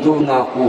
itu ngaku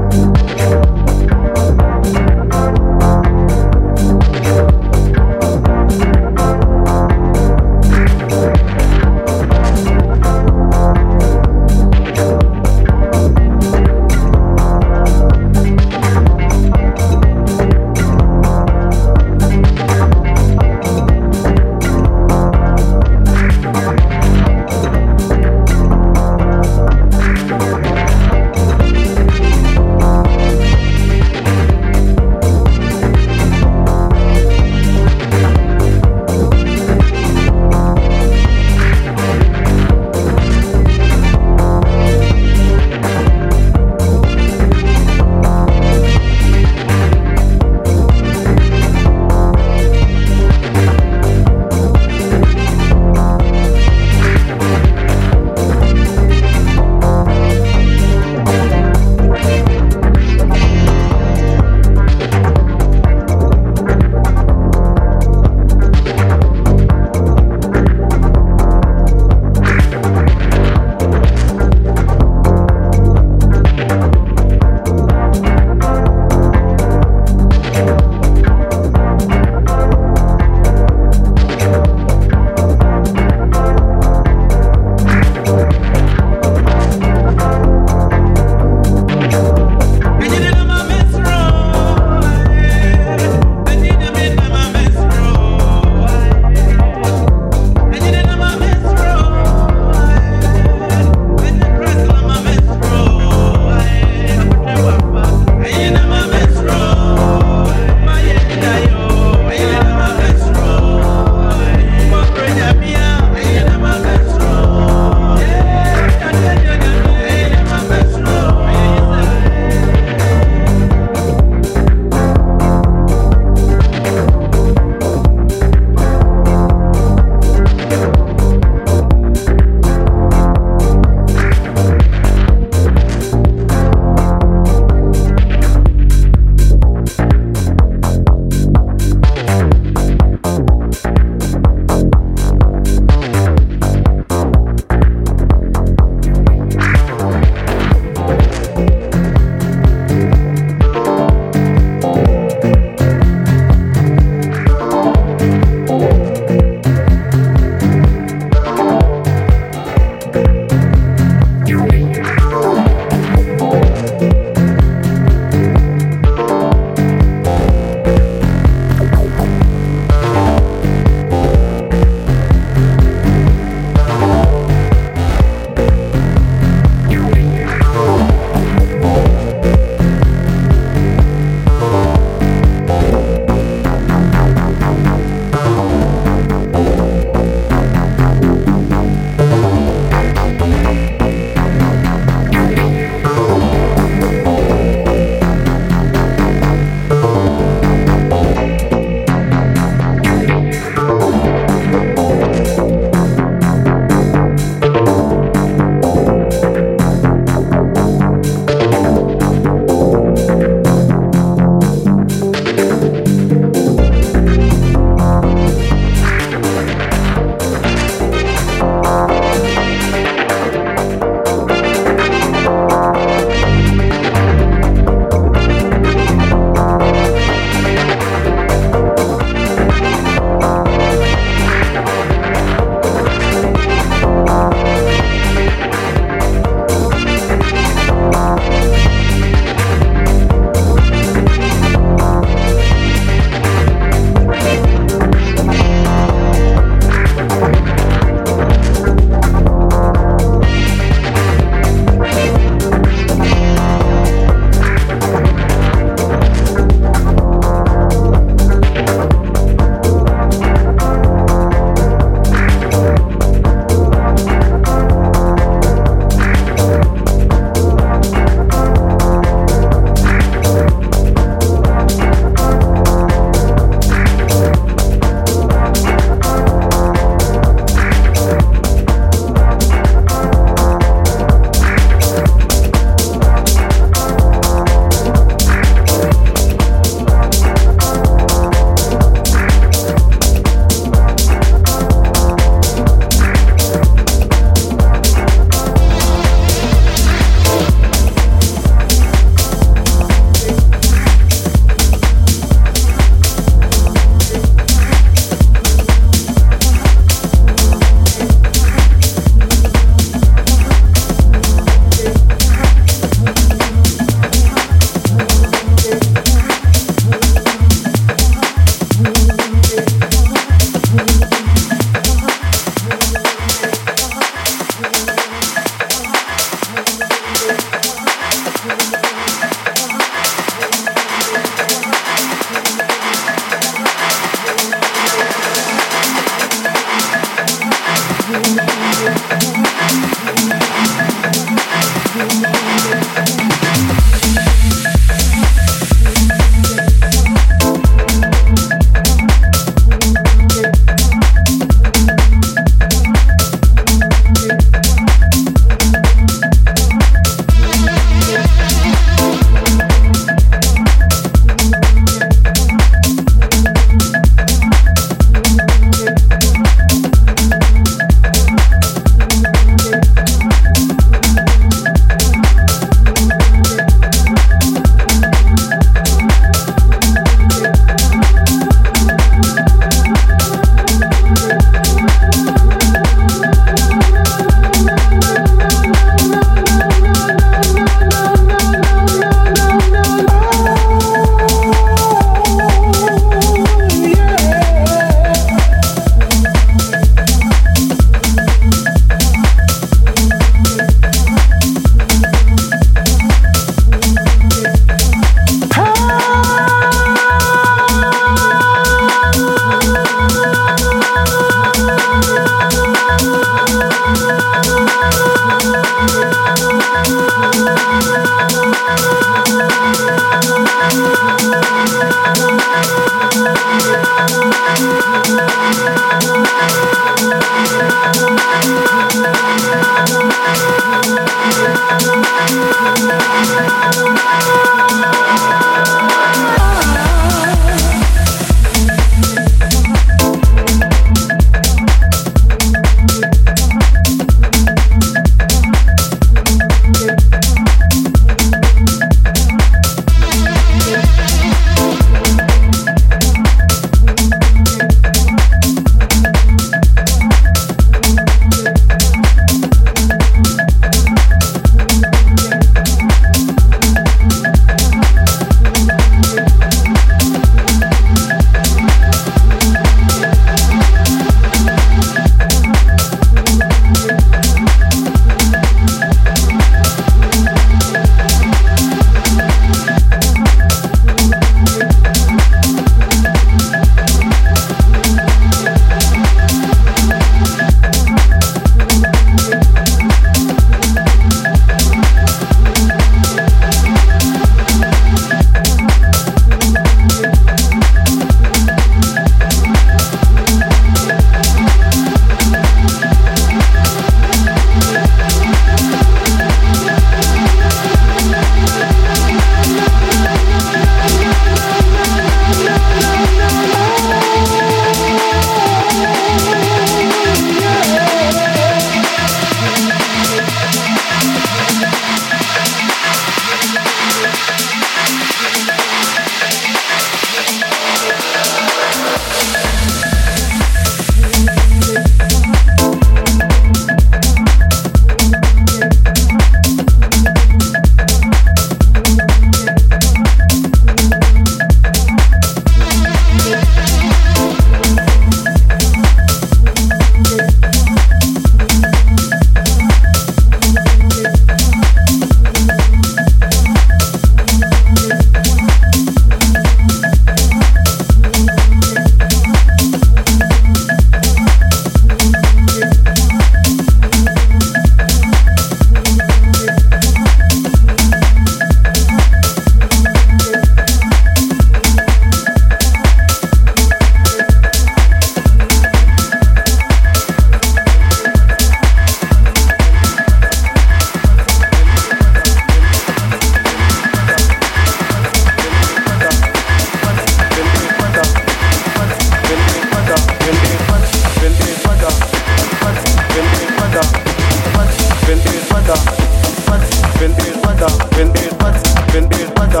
vender pata,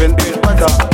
vender pata,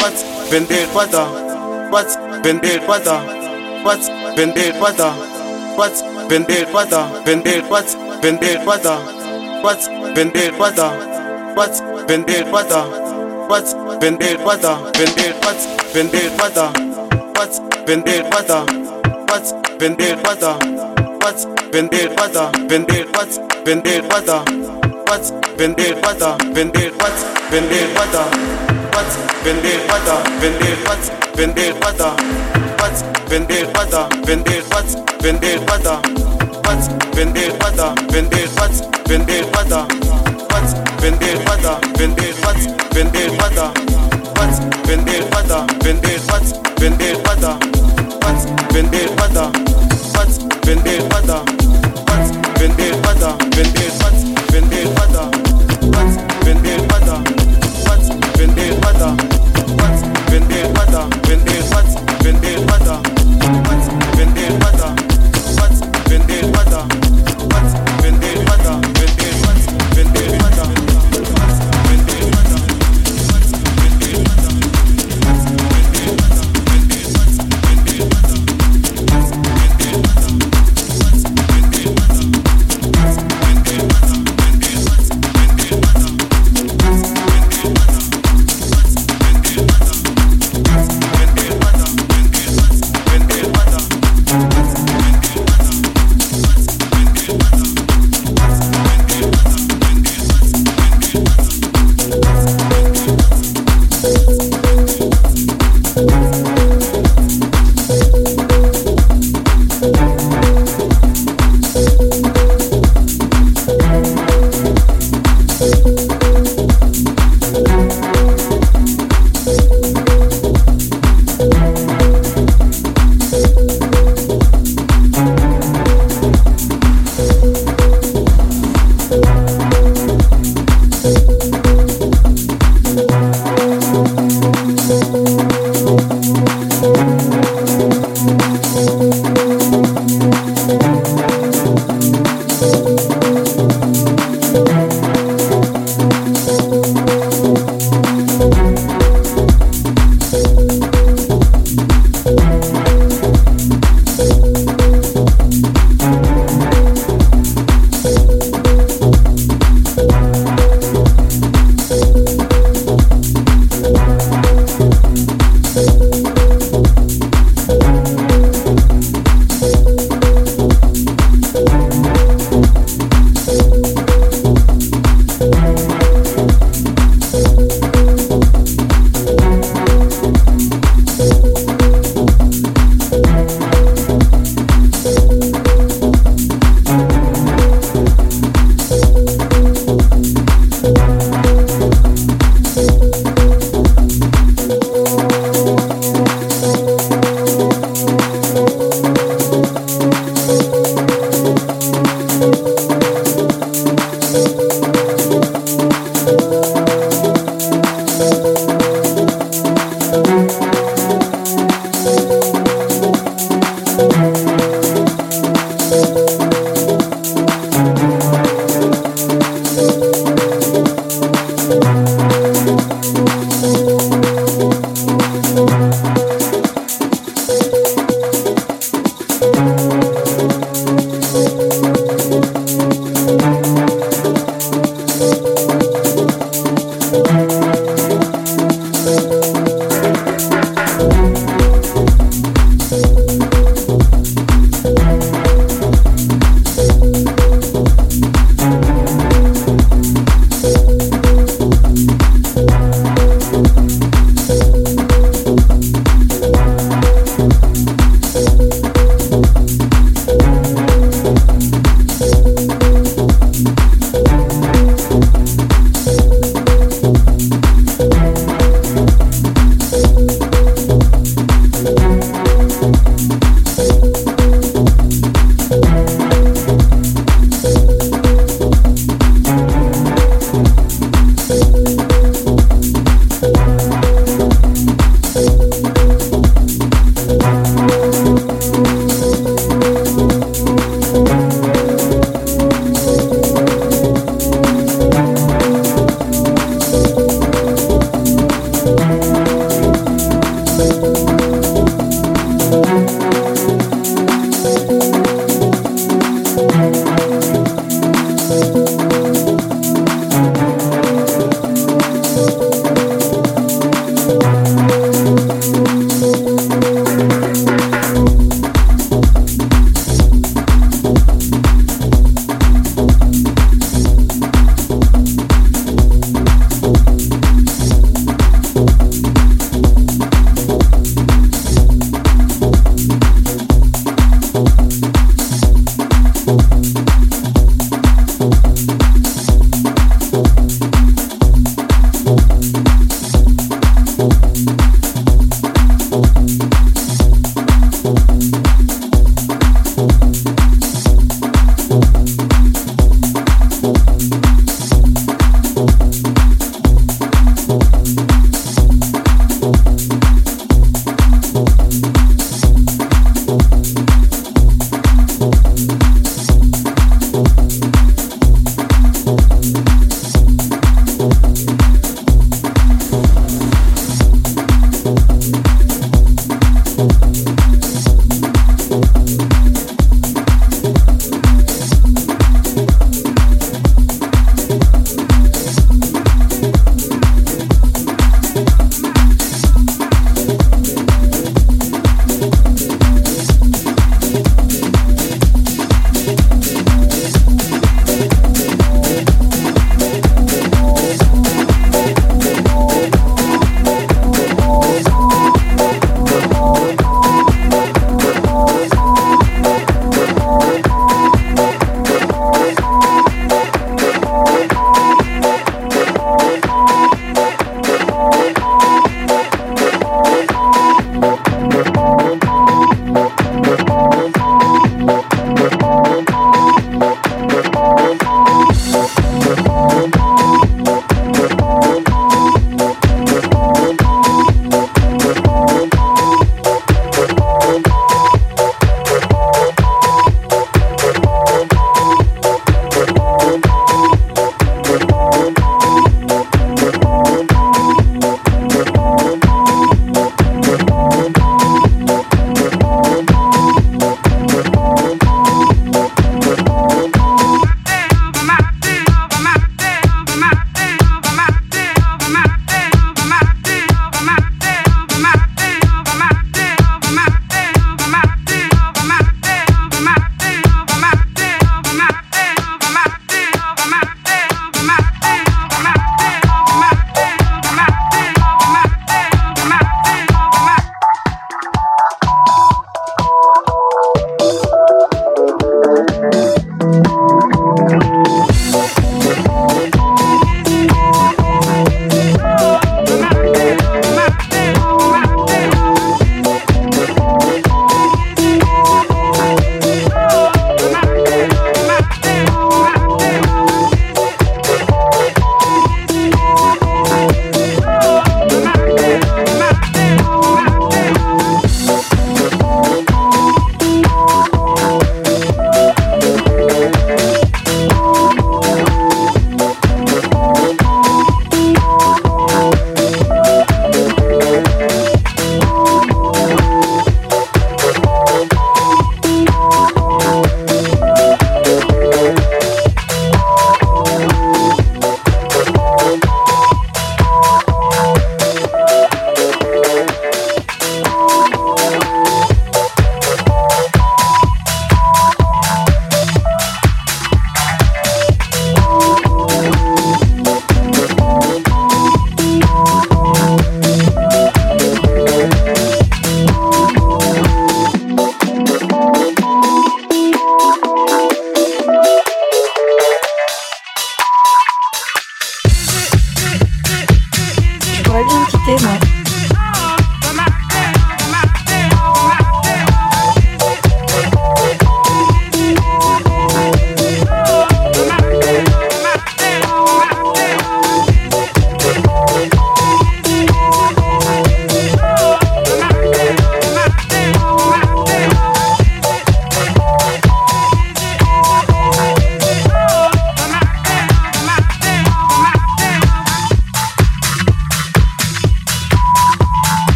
What's vender pata? What's vender pata? What's vender pata? Vender what's vender pata? What's vender pata? What's vender pata? What's vender pata? Vender what's vender pata? What's vender pata? Vender what's vender pata? What's vender pata? Vender what's vender pata? What's vender pata? Vender what's vender pata? What's vender pata? Vender what's vender pata? What's vender pata? Vender what's vender pata? What's vender pata? Vender what's vender pata? What's vender pata? What's vender pata? What's vender pata? Vender what's vender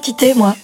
quitter, moi.